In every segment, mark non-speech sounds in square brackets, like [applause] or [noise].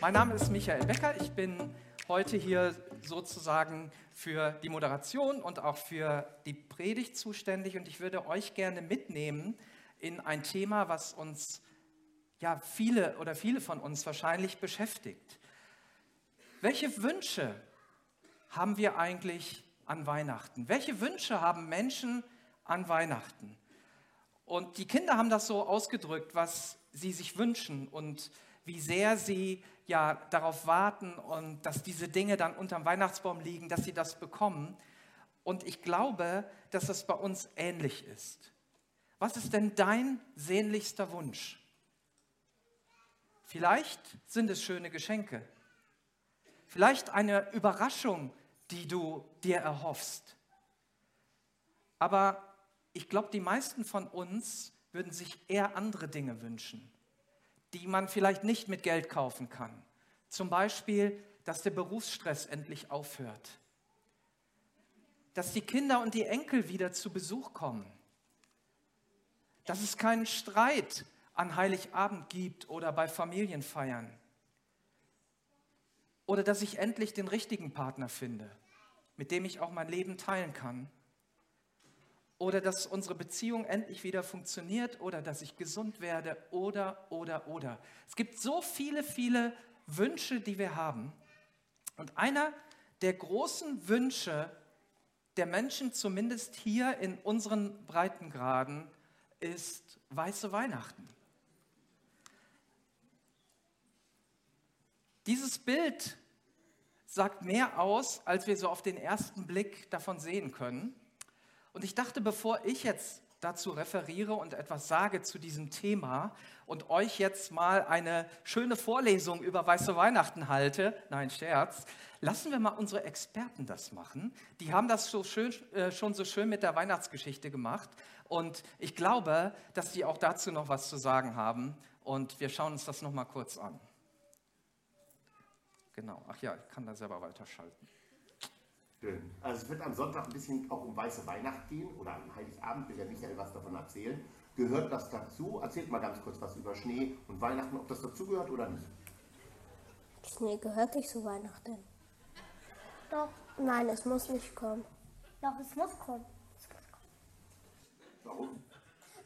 Mein Name ist Michael Becker. Ich bin heute hier sozusagen für die Moderation und auch für die Predigt zuständig und ich würde euch gerne mitnehmen in ein Thema, was uns ja viele oder viele von uns wahrscheinlich beschäftigt. Welche Wünsche haben wir eigentlich an Weihnachten? Welche Wünsche haben Menschen an Weihnachten? Und die Kinder haben das so ausgedrückt, was sie sich wünschen und wie sehr sie ja darauf warten und dass diese Dinge dann unterm Weihnachtsbaum liegen, dass sie das bekommen. Und ich glaube, dass das bei uns ähnlich ist. Was ist denn dein sehnlichster Wunsch? Vielleicht sind es schöne Geschenke. Vielleicht eine Überraschung, die du dir erhoffst. Aber ich glaube, die meisten von uns würden sich eher andere Dinge wünschen die man vielleicht nicht mit Geld kaufen kann. Zum Beispiel, dass der Berufsstress endlich aufhört. Dass die Kinder und die Enkel wieder zu Besuch kommen. Dass es keinen Streit an Heiligabend gibt oder bei Familienfeiern. Oder dass ich endlich den richtigen Partner finde, mit dem ich auch mein Leben teilen kann oder dass unsere Beziehung endlich wieder funktioniert oder dass ich gesund werde oder, oder, oder. Es gibt so viele, viele Wünsche, die wir haben. Und einer der großen Wünsche der Menschen, zumindest hier in unseren Breitengraden, ist weiße Weihnachten. Dieses Bild sagt mehr aus, als wir so auf den ersten Blick davon sehen können. Und ich dachte, bevor ich jetzt dazu referiere und etwas sage zu diesem Thema und euch jetzt mal eine schöne Vorlesung über Weiße Weihnachten halte, nein, Scherz, lassen wir mal unsere Experten das machen. Die haben das so schön, äh, schon so schön mit der Weihnachtsgeschichte gemacht und ich glaube, dass die auch dazu noch was zu sagen haben und wir schauen uns das noch mal kurz an. Genau, ach ja, ich kann da selber weiterschalten. Schön. Also es wird am Sonntag ein bisschen auch um weiße Weihnacht gehen oder am Heiligabend, will der Michael was davon erzählen. Gehört das dazu? Erzählt mal ganz kurz was über Schnee und Weihnachten, ob das dazugehört oder nicht. Schnee gehört nicht zu Weihnachten. Doch. Nein, es muss nicht kommen. Doch, es muss kommen. Es muss kommen. Warum?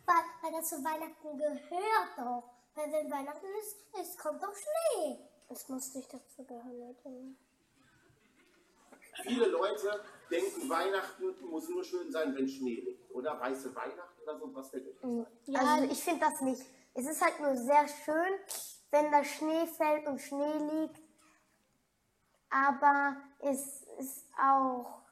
Weil, weil das zu Weihnachten gehört doch. Weil wenn Weihnachten ist, es kommt doch Schnee. Es muss nicht dazu gehören. Viele Leute denken, Weihnachten muss nur schön sein, wenn Schnee liegt. Oder weiße Weihnachten oder so, was fällt euch ein? Ja, also ich finde das nicht. Es ist halt nur sehr schön, wenn da Schnee fällt und Schnee liegt. Aber es ist auch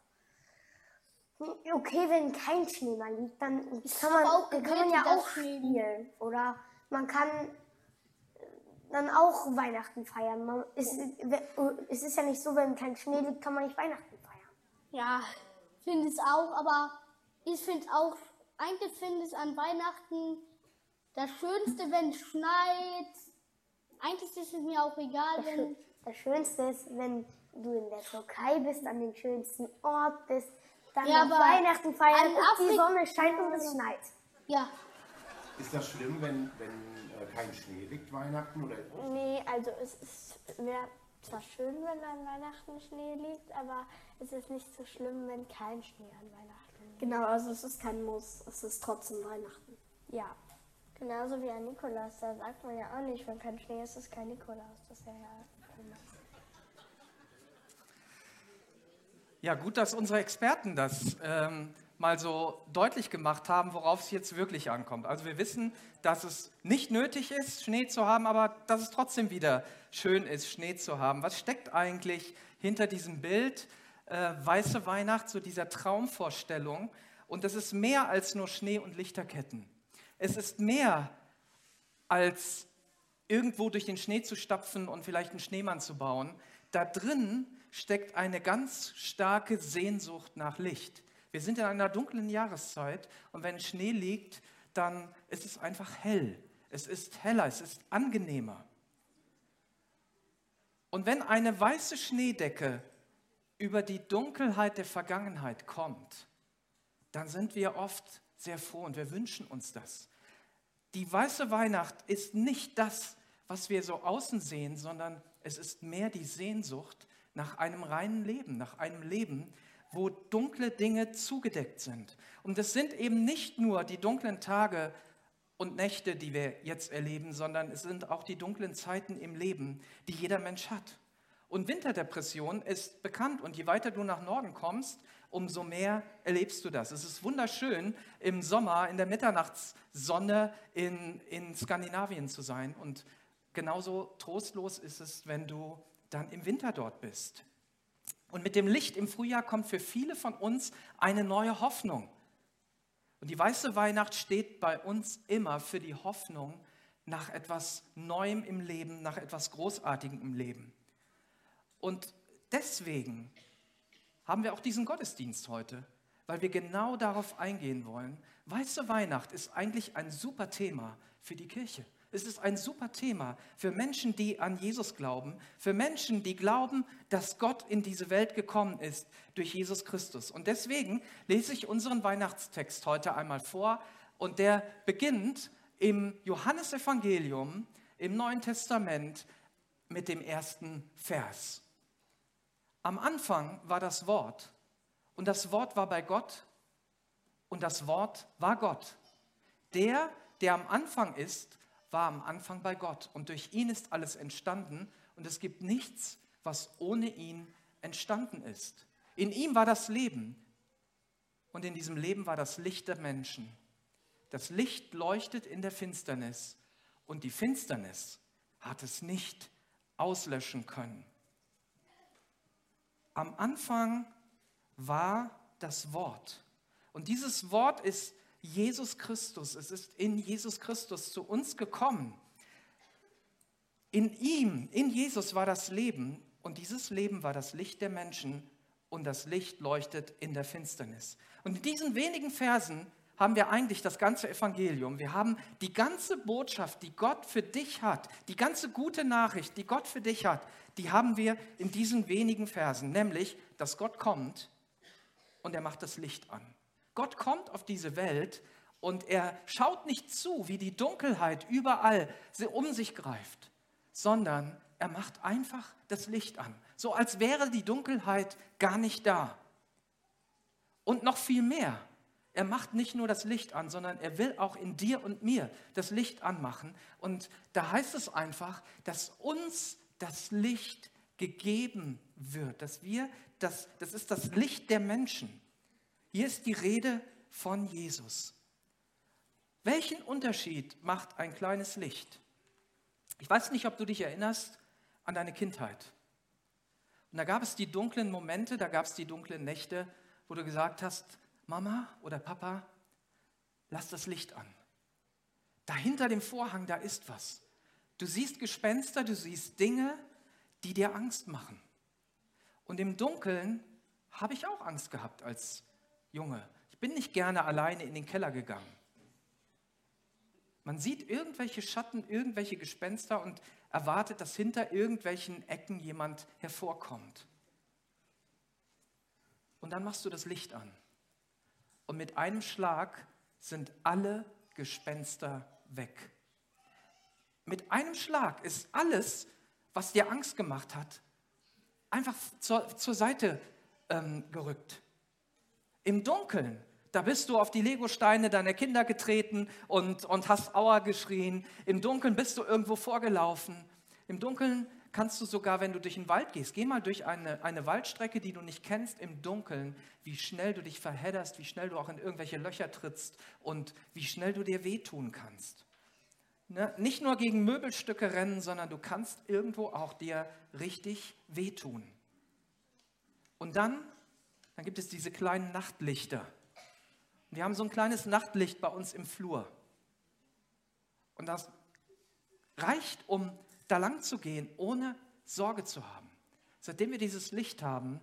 okay, wenn kein Schnee mehr liegt, dann kann man, auch kann man ja auch spielen. Oder man kann dann auch Weihnachten feiern. Man, es, es ist ja nicht so, wenn kein Schnee liegt, kann man nicht Weihnachten feiern. Ja, finde es auch, aber ich finde auch, eigentlich finde ich an Weihnachten das Schönste, wenn es schneit. Eigentlich ist es mir auch egal, das wenn. Das Schönste ist, wenn du in der Türkei bist, an dem schönsten Ort bist, dann ja, Weihnachten feiern und die Sonne scheint und es schneit. Ja. Ist das schlimm, wenn, wenn kein Schnee liegt Weihnachten? Oder? Nee, also es wäre zwar schön, wenn an Weihnachten Schnee liegt, aber es ist nicht so schlimm, wenn kein Schnee an Weihnachten liegt. Genau, also es ist kein Muss, es ist trotzdem Weihnachten. Ja. Genauso wie an Nikolaus, da sagt man ja auch nicht, wenn kein Schnee ist, ist kein Nikolaus. Das ist ja Ja, gut, dass unsere Experten das ähm, mal so deutlich gemacht haben, worauf es jetzt wirklich ankommt. Also wir wissen, dass es nicht nötig ist, Schnee zu haben, aber dass es trotzdem wieder schön ist, Schnee zu haben. Was steckt eigentlich hinter diesem Bild äh, weiße Weihnacht, so dieser Traumvorstellung? Und es ist mehr als nur Schnee und Lichterketten. Es ist mehr als irgendwo durch den Schnee zu stapfen und vielleicht einen Schneemann zu bauen. Da drin steckt eine ganz starke Sehnsucht nach Licht. Wir sind in einer dunklen Jahreszeit und wenn Schnee liegt, dann ist es einfach hell. Es ist heller, es ist angenehmer. Und wenn eine weiße Schneedecke über die Dunkelheit der Vergangenheit kommt, dann sind wir oft sehr froh und wir wünschen uns das. Die weiße Weihnacht ist nicht das, was wir so außen sehen, sondern Es ist mehr die Sehnsucht nach einem reinen Leben, nach einem Leben, wo dunkle Dinge zugedeckt sind. Und es sind eben nicht nur die dunklen Tage und Nächte, die wir jetzt erleben, sondern es sind auch die dunklen Zeiten im Leben, die jeder Mensch hat. Und Winterdepression ist bekannt und je weiter du nach Norden kommst, umso mehr erlebst du das. Es ist wunderschön, im Sommer in der Mitternachtssonne in, in Skandinavien zu sein und genauso trostlos ist es, wenn du dann im Winter dort bist. Und mit dem Licht im Frühjahr kommt für viele von uns eine neue Hoffnung. Und die weiße Weihnacht steht bei uns immer für die Hoffnung nach etwas Neuem im Leben, nach etwas Großartigem im Leben. Und deswegen haben wir auch diesen Gottesdienst heute, weil wir genau darauf eingehen wollen. Weiße Weihnacht ist eigentlich ein super Thema für die Kirche. Es ist ein super Thema für Menschen, die an Jesus glauben, für Menschen, die glauben, dass Gott in diese Welt gekommen ist durch Jesus Christus. Und deswegen lese ich unseren Weihnachtstext heute einmal vor und der beginnt im Johannesevangelium im Neuen Testament mit dem ersten Vers. Am Anfang war das Wort und das Wort war bei Gott und das Wort war Gott. Der, der am Anfang ist, war am Anfang bei Gott und durch ihn ist alles entstanden und es gibt nichts, was ohne ihn entstanden ist. In ihm war das Leben und in diesem Leben war das Licht der Menschen. Das Licht leuchtet in der Finsternis und die Finsternis hat es nicht auslöschen können. Am Anfang war das Wort. Und dieses Wort ist Jesus Christus. Es ist in Jesus Christus zu uns gekommen. In ihm, in Jesus war das Leben und dieses Leben war das Licht der Menschen und das Licht leuchtet in der Finsternis. Und in diesen wenigen Versen haben wir eigentlich das ganze Evangelium. Wir haben die ganze Botschaft, die Gott für dich hat, die ganze gute Nachricht, die Gott für dich hat, die haben wir in diesen wenigen Versen, nämlich, dass Gott kommt und er macht das Licht an. Gott kommt auf diese Welt und er schaut nicht zu, wie die Dunkelheit überall um sich greift, sondern er macht einfach das Licht an, so als wäre die Dunkelheit gar nicht da. Und noch viel mehr, er macht nicht nur das Licht an, sondern er will auch in dir und mir das Licht anmachen. Und da heißt es einfach, dass uns das Licht gegeben wird, dass wir, das, das ist das Licht der Menschen. Hier ist die Rede von Jesus. Welchen Unterschied macht ein kleines Licht? Ich weiß nicht, ob du dich erinnerst an deine Kindheit. Und da gab es die dunklen Momente, da gab es die dunklen Nächte, wo du gesagt hast, Mama oder Papa, lass das Licht an. Dahinter dem Vorhang, da ist was. Du siehst Gespenster, du siehst Dinge, die dir Angst machen. Und im Dunkeln habe ich auch Angst gehabt als Junge. Ich bin nicht gerne alleine in den Keller gegangen. Man sieht irgendwelche Schatten, irgendwelche Gespenster und erwartet, dass hinter irgendwelchen Ecken jemand hervorkommt. Und dann machst du das Licht an. Und mit einem Schlag sind alle Gespenster weg. Mit einem Schlag ist alles, was dir Angst gemacht hat, einfach zur, zur Seite ähm, gerückt. Im Dunkeln, da bist du auf die Legosteine deiner Kinder getreten und, und hast Aua geschrien. Im Dunkeln bist du irgendwo vorgelaufen. Im Dunkeln kannst du sogar, wenn du durch den Wald gehst, geh mal durch eine, eine Waldstrecke, die du nicht kennst, im Dunkeln, wie schnell du dich verhedderst, wie schnell du auch in irgendwelche Löcher trittst und wie schnell du dir wehtun kannst. Ne? Nicht nur gegen Möbelstücke rennen, sondern du kannst irgendwo auch dir richtig wehtun. Und dann, dann gibt es diese kleinen Nachtlichter. wir haben so ein kleines Nachtlicht bei uns im Flur. Und das reicht, um da lang zu gehen, ohne Sorge zu haben. Seitdem wir dieses Licht haben,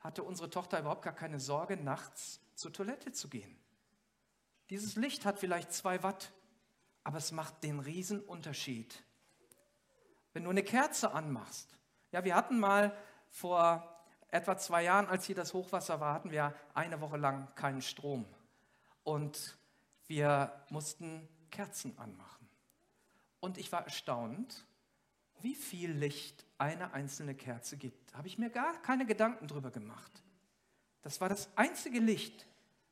hatte unsere Tochter überhaupt gar keine Sorge, nachts zur Toilette zu gehen. Dieses Licht hat vielleicht zwei Watt aber es macht den Unterschied. Wenn du eine Kerze anmachst, ja, wir hatten mal vor etwa zwei Jahren, als hier das Hochwasser war, hatten wir eine Woche lang keinen Strom und wir mussten Kerzen anmachen. Und ich war erstaunt, wie viel Licht eine einzelne Kerze gibt. Habe ich mir gar keine Gedanken drüber gemacht. Das war das einzige Licht,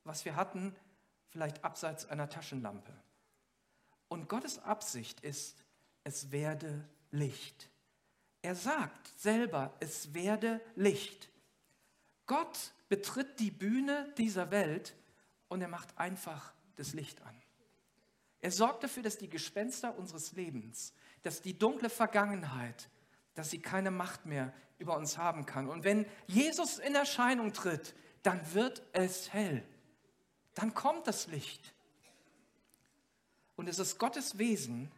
was wir hatten, vielleicht abseits einer Taschenlampe. Und Gottes Absicht ist, es werde Licht. Er sagt selber, es werde Licht. Gott betritt die Bühne dieser Welt und er macht einfach das Licht an. Er sorgt dafür, dass die Gespenster unseres Lebens, dass die dunkle Vergangenheit, dass sie keine Macht mehr über uns haben kann. Und wenn Jesus in Erscheinung tritt, dann wird es hell. Dann kommt das Licht. Und es ist Gottes Wesen,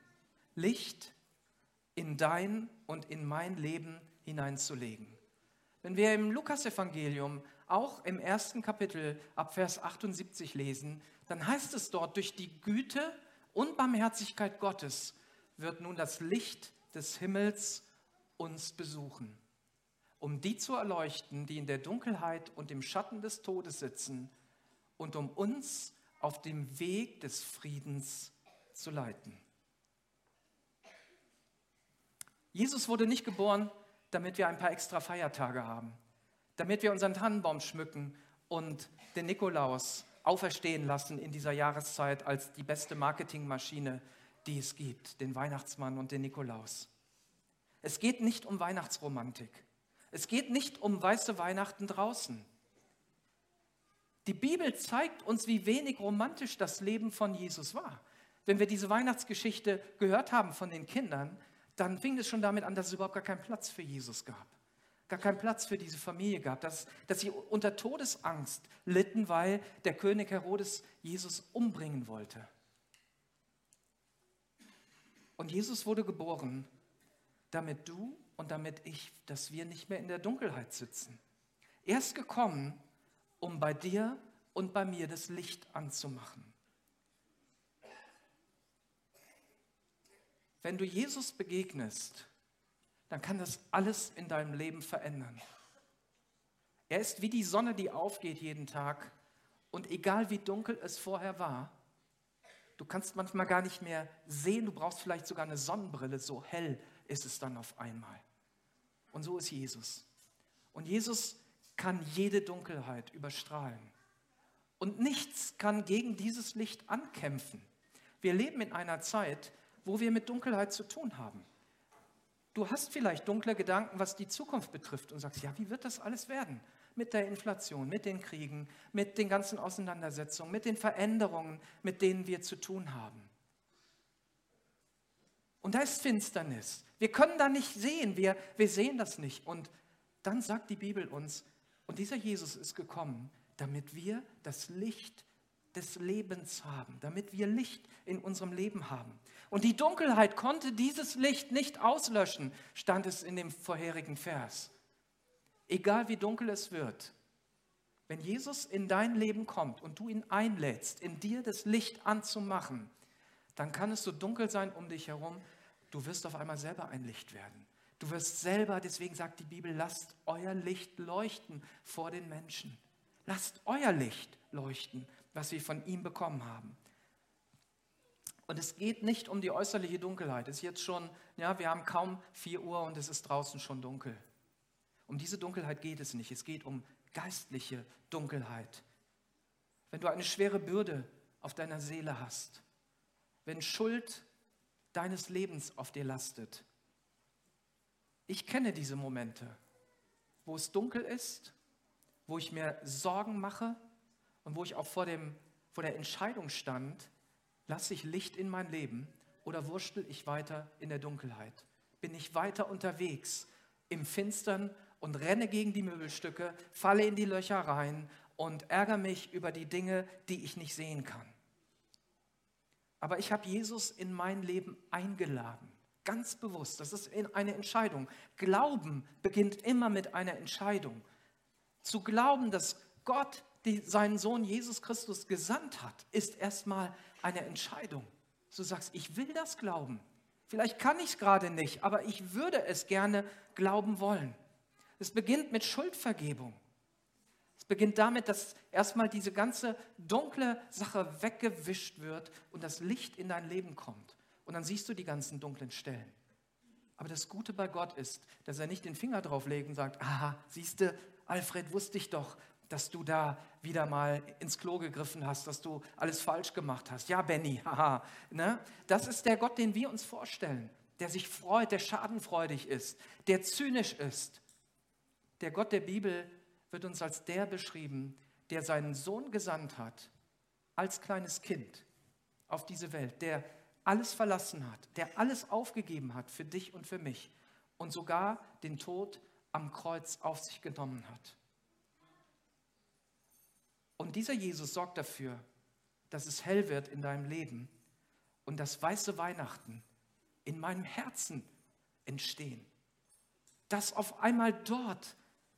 Licht in dein und in mein Leben hineinzulegen. Wenn wir im Lukasevangelium auch im ersten Kapitel ab Vers 78 lesen, dann heißt es dort, durch die Güte und Barmherzigkeit Gottes wird nun das Licht des Himmels uns besuchen, um die zu erleuchten, die in der Dunkelheit und im Schatten des Todes sitzen und um uns auf dem Weg des Friedens zu leiten. Jesus wurde nicht geboren, damit wir ein paar extra Feiertage haben, damit wir unseren Tannenbaum schmücken und den Nikolaus auferstehen lassen in dieser Jahreszeit als die beste Marketingmaschine, die es gibt, den Weihnachtsmann und den Nikolaus. Es geht nicht um Weihnachtsromantik. Es geht nicht um weiße Weihnachten draußen. Die Bibel zeigt uns, wie wenig romantisch das Leben von Jesus war. Wenn wir diese Weihnachtsgeschichte gehört haben von den Kindern, dann fing es schon damit an, dass es überhaupt gar keinen Platz für Jesus gab. Gar keinen Platz für diese Familie gab, dass, dass sie unter Todesangst litten, weil der König Herodes Jesus umbringen wollte. Und Jesus wurde geboren, damit du und damit ich, dass wir nicht mehr in der Dunkelheit sitzen. Er ist gekommen, um bei dir und bei mir das Licht anzumachen. Wenn du Jesus begegnest, dann kann das alles in deinem Leben verändern. Er ist wie die Sonne, die aufgeht jeden Tag. Und egal wie dunkel es vorher war, du kannst manchmal gar nicht mehr sehen, du brauchst vielleicht sogar eine Sonnenbrille, so hell ist es dann auf einmal. Und so ist Jesus. Und Jesus kann jede Dunkelheit überstrahlen. Und nichts kann gegen dieses Licht ankämpfen. Wir leben in einer Zeit, wo wir mit Dunkelheit zu tun haben. Du hast vielleicht dunkle Gedanken, was die Zukunft betrifft und sagst, ja, wie wird das alles werden? Mit der Inflation, mit den Kriegen, mit den ganzen Auseinandersetzungen, mit den Veränderungen, mit denen wir zu tun haben. Und da ist Finsternis. Wir können da nicht sehen, wir, wir sehen das nicht. Und dann sagt die Bibel uns, und dieser Jesus ist gekommen, damit wir das Licht des Lebens haben, damit wir Licht in unserem Leben haben. Und die Dunkelheit konnte dieses Licht nicht auslöschen, stand es in dem vorherigen Vers. Egal wie dunkel es wird, wenn Jesus in dein Leben kommt und du ihn einlädst, in dir das Licht anzumachen, dann kann es so dunkel sein um dich herum, du wirst auf einmal selber ein Licht werden. Du wirst selber, deswegen sagt die Bibel, lasst euer Licht leuchten vor den Menschen. Lasst euer Licht leuchten was wir von ihm bekommen haben. Und es geht nicht um die äußerliche Dunkelheit. Es ist jetzt schon, ja, wir haben kaum 4 Uhr und es ist draußen schon dunkel. Um diese Dunkelheit geht es nicht. Es geht um geistliche Dunkelheit. Wenn du eine schwere Bürde auf deiner Seele hast, wenn Schuld deines Lebens auf dir lastet. Ich kenne diese Momente, wo es dunkel ist, wo ich mir Sorgen mache, und wo ich auch vor, dem, vor der Entscheidung stand, lasse ich Licht in mein Leben oder wurschtel ich weiter in der Dunkelheit? Bin ich weiter unterwegs im Finstern und renne gegen die Möbelstücke, falle in die Löcher rein und ärgere mich über die Dinge, die ich nicht sehen kann? Aber ich habe Jesus in mein Leben eingeladen, ganz bewusst. Das ist eine Entscheidung. Glauben beginnt immer mit einer Entscheidung. Zu glauben, dass Gott die seinen Sohn Jesus Christus gesandt hat, ist erstmal eine Entscheidung. Du sagst, ich will das glauben. Vielleicht kann ich es gerade nicht, aber ich würde es gerne glauben wollen. Es beginnt mit Schuldvergebung. Es beginnt damit, dass erstmal diese ganze dunkle Sache weggewischt wird und das Licht in dein Leben kommt. Und dann siehst du die ganzen dunklen Stellen. Aber das Gute bei Gott ist, dass er nicht den Finger drauf legt und sagt, aha, siehste, Alfred, wusste ich doch, dass du da wieder mal ins Klo gegriffen hast, dass du alles falsch gemacht hast. Ja, Benny, [laughs] haha. Ne? Das ist der Gott, den wir uns vorstellen, der sich freut, der schadenfreudig ist, der zynisch ist. Der Gott der Bibel wird uns als der beschrieben, der seinen Sohn gesandt hat, als kleines Kind auf diese Welt, der alles verlassen hat, der alles aufgegeben hat für dich und für mich und sogar den Tod am Kreuz auf sich genommen hat. Und dieser Jesus sorgt dafür, dass es hell wird in deinem Leben und dass weiße Weihnachten in meinem Herzen entstehen. Dass auf einmal dort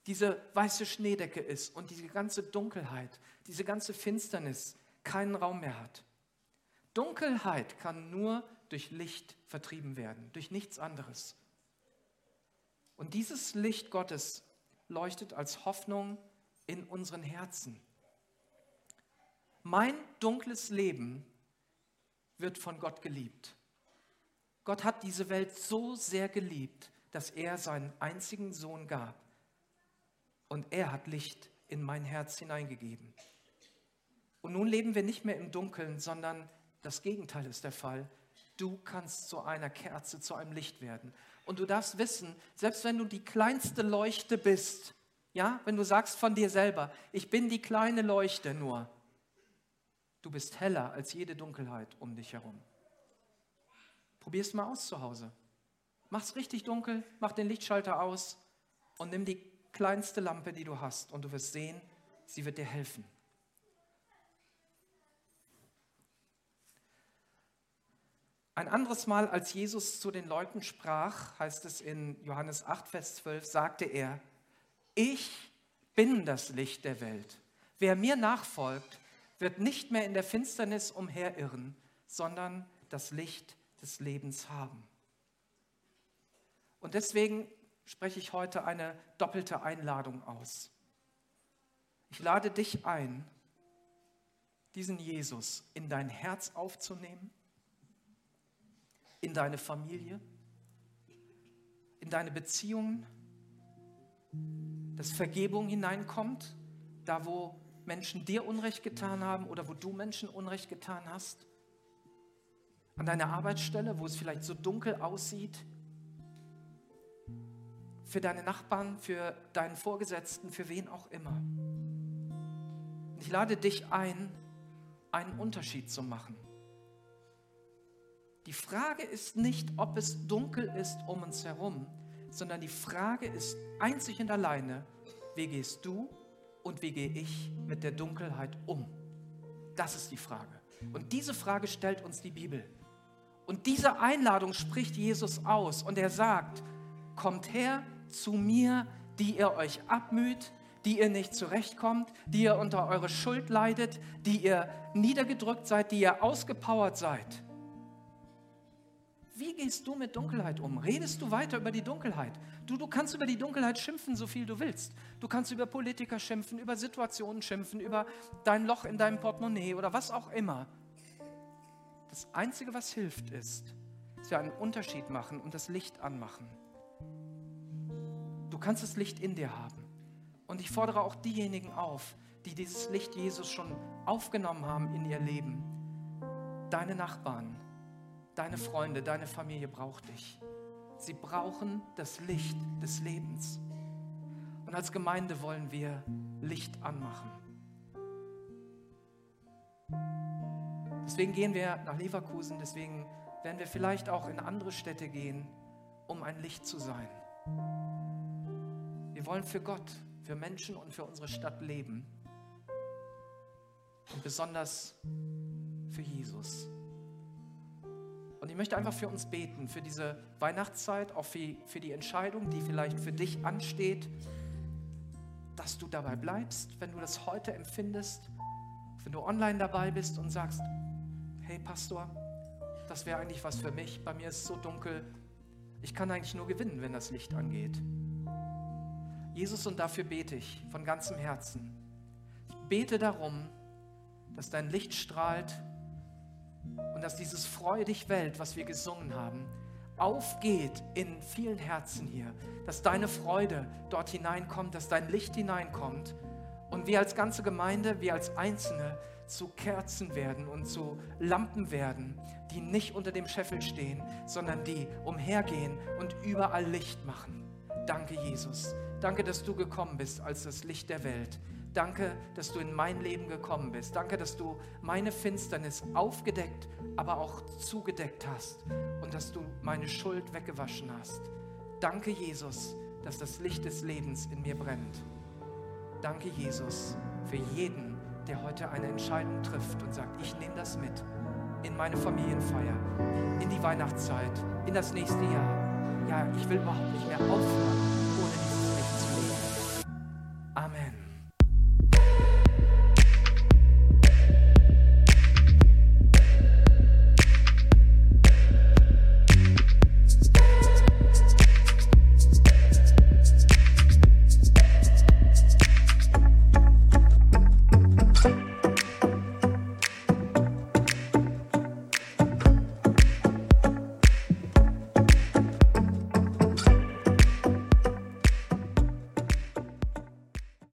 diese weiße Schneedecke ist und diese ganze Dunkelheit, diese ganze Finsternis keinen Raum mehr hat. Dunkelheit kann nur durch Licht vertrieben werden, durch nichts anderes. Und dieses Licht Gottes leuchtet als Hoffnung in unseren Herzen. Mein dunkles Leben wird von Gott geliebt. Gott hat diese Welt so sehr geliebt, dass er seinen einzigen Sohn gab. Und er hat Licht in mein Herz hineingegeben. Und nun leben wir nicht mehr im Dunkeln, sondern das Gegenteil ist der Fall. Du kannst zu einer Kerze, zu einem Licht werden. Und du darfst wissen, selbst wenn du die kleinste Leuchte bist, ja, wenn du sagst von dir selber, ich bin die kleine Leuchte nur, bist heller als jede Dunkelheit um dich herum. Probier es mal aus zu Hause. Mach es richtig dunkel, mach den Lichtschalter aus und nimm die kleinste Lampe, die du hast, und du wirst sehen, sie wird dir helfen. Ein anderes Mal, als Jesus zu den Leuten sprach, heißt es in Johannes 8, Vers 12, sagte er, ich bin das Licht der Welt. Wer mir nachfolgt, wird nicht mehr in der Finsternis umherirren, sondern das Licht des Lebens haben. Und deswegen spreche ich heute eine doppelte Einladung aus. Ich lade dich ein, diesen Jesus in dein Herz aufzunehmen in deine Familie, in deine Beziehungen, dass Vergebung hineinkommt, da wo Menschen dir Unrecht getan haben oder wo du Menschen Unrecht getan hast, an deiner Arbeitsstelle, wo es vielleicht so dunkel aussieht, für deine Nachbarn, für deinen Vorgesetzten, für wen auch immer. Ich lade dich ein, einen Unterschied zu machen. Die Frage ist nicht, ob es dunkel ist um uns herum, sondern die Frage ist einzig und alleine, wie gehst du und wie gehe ich mit der Dunkelheit um? Das ist die Frage. Und diese Frage stellt uns die Bibel. Und diese Einladung spricht Jesus aus und er sagt, kommt her zu mir, die ihr euch abmüht, die ihr nicht zurechtkommt, die ihr unter eure Schuld leidet, die ihr niedergedrückt seid, die ihr ausgepowert seid. Wie gehst du mit Dunkelheit um? Redest du weiter über die Dunkelheit? Du, du kannst über die Dunkelheit schimpfen, so viel du willst. Du kannst über Politiker schimpfen, über Situationen schimpfen, über dein Loch in deinem Portemonnaie oder was auch immer. Das Einzige, was hilft, ist, dass wir einen Unterschied machen und das Licht anmachen. Du kannst das Licht in dir haben. Und ich fordere auch diejenigen auf, die dieses Licht Jesus schon aufgenommen haben in ihr Leben. Deine Nachbarn, Deine Freunde, deine Familie braucht dich. Sie brauchen das Licht des Lebens. Und als Gemeinde wollen wir Licht anmachen. Deswegen gehen wir nach Leverkusen, deswegen werden wir vielleicht auch in andere Städte gehen, um ein Licht zu sein. Wir wollen für Gott, für Menschen und für unsere Stadt leben. Und besonders für Jesus. Und ich möchte einfach für uns beten, für diese Weihnachtszeit, auch für, für die Entscheidung, die vielleicht für dich ansteht, dass du dabei bleibst, wenn du das heute empfindest, wenn du online dabei bist und sagst, hey Pastor, das wäre eigentlich was für mich, bei mir ist es so dunkel, ich kann eigentlich nur gewinnen, wenn das Licht angeht. Jesus, und dafür bete ich von ganzem Herzen. Ich bete darum, dass dein Licht strahlt und dass dieses Freudig Welt, was wir gesungen haben, aufgeht in vielen Herzen hier, dass deine Freude dort hineinkommt, dass dein Licht hineinkommt und wir als ganze Gemeinde, wir als Einzelne zu Kerzen werden und zu Lampen werden, die nicht unter dem Scheffel stehen, sondern die umhergehen und überall Licht machen. Danke, Jesus. Danke, dass du gekommen bist als das Licht der Welt. Danke, dass du in mein Leben gekommen bist. Danke, dass du meine Finsternis aufgedeckt, aber auch zugedeckt hast und dass du meine Schuld weggewaschen hast. Danke, Jesus, dass das Licht des Lebens in mir brennt. Danke, Jesus, für jeden, der heute eine Entscheidung trifft und sagt, ich nehme das mit in meine Familienfeier, in die Weihnachtszeit, in das nächste Jahr. Ja, ich will überhaupt nicht mehr aufhören, ohne dieses Licht zu leben. Amen.